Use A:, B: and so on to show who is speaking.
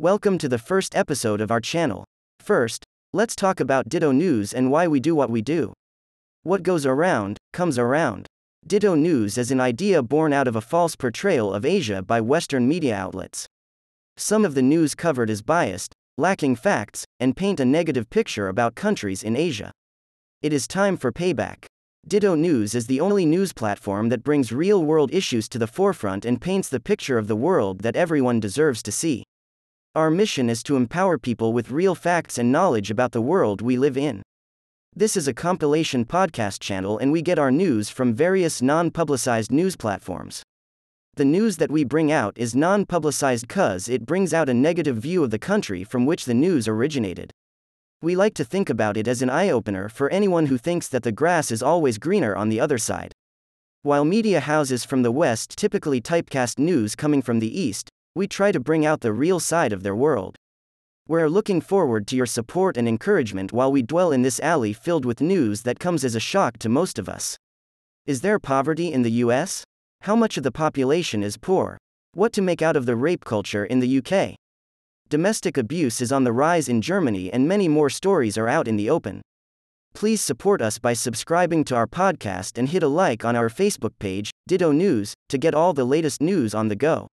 A: Welcome to the first episode of our channel. First, let's talk about Ditto News and why we do what we do. What goes around, comes around. Ditto News is an idea born out of a false portrayal of Asia by Western media outlets. Some of the news covered is biased, lacking facts, and paint a negative picture about countries in Asia. It is time for payback. Ditto News is the only news platform that brings real world issues to the forefront and paints the picture of the world that everyone deserves to see. Our mission is to empower people with real facts and knowledge about the world we live in. This is a compilation podcast channel, and we get our news from various non publicized news platforms. The news that we bring out is non publicized because it brings out a negative view of the country from which the news originated. We like to think about it as an eye opener for anyone who thinks that the grass is always greener on the other side. While media houses from the West typically typecast news coming from the East, we try to bring out the real side of their world. We're looking forward to your support and encouragement while we dwell in this alley filled with news that comes as a shock to most of us. Is there poverty in the US? How much of the population is poor? What to make out of the rape culture in the UK? Domestic abuse is on the rise in Germany, and many more stories are out in the open. Please support us by subscribing to our podcast and hit a like on our Facebook page, Ditto News, to get all the latest news on the go.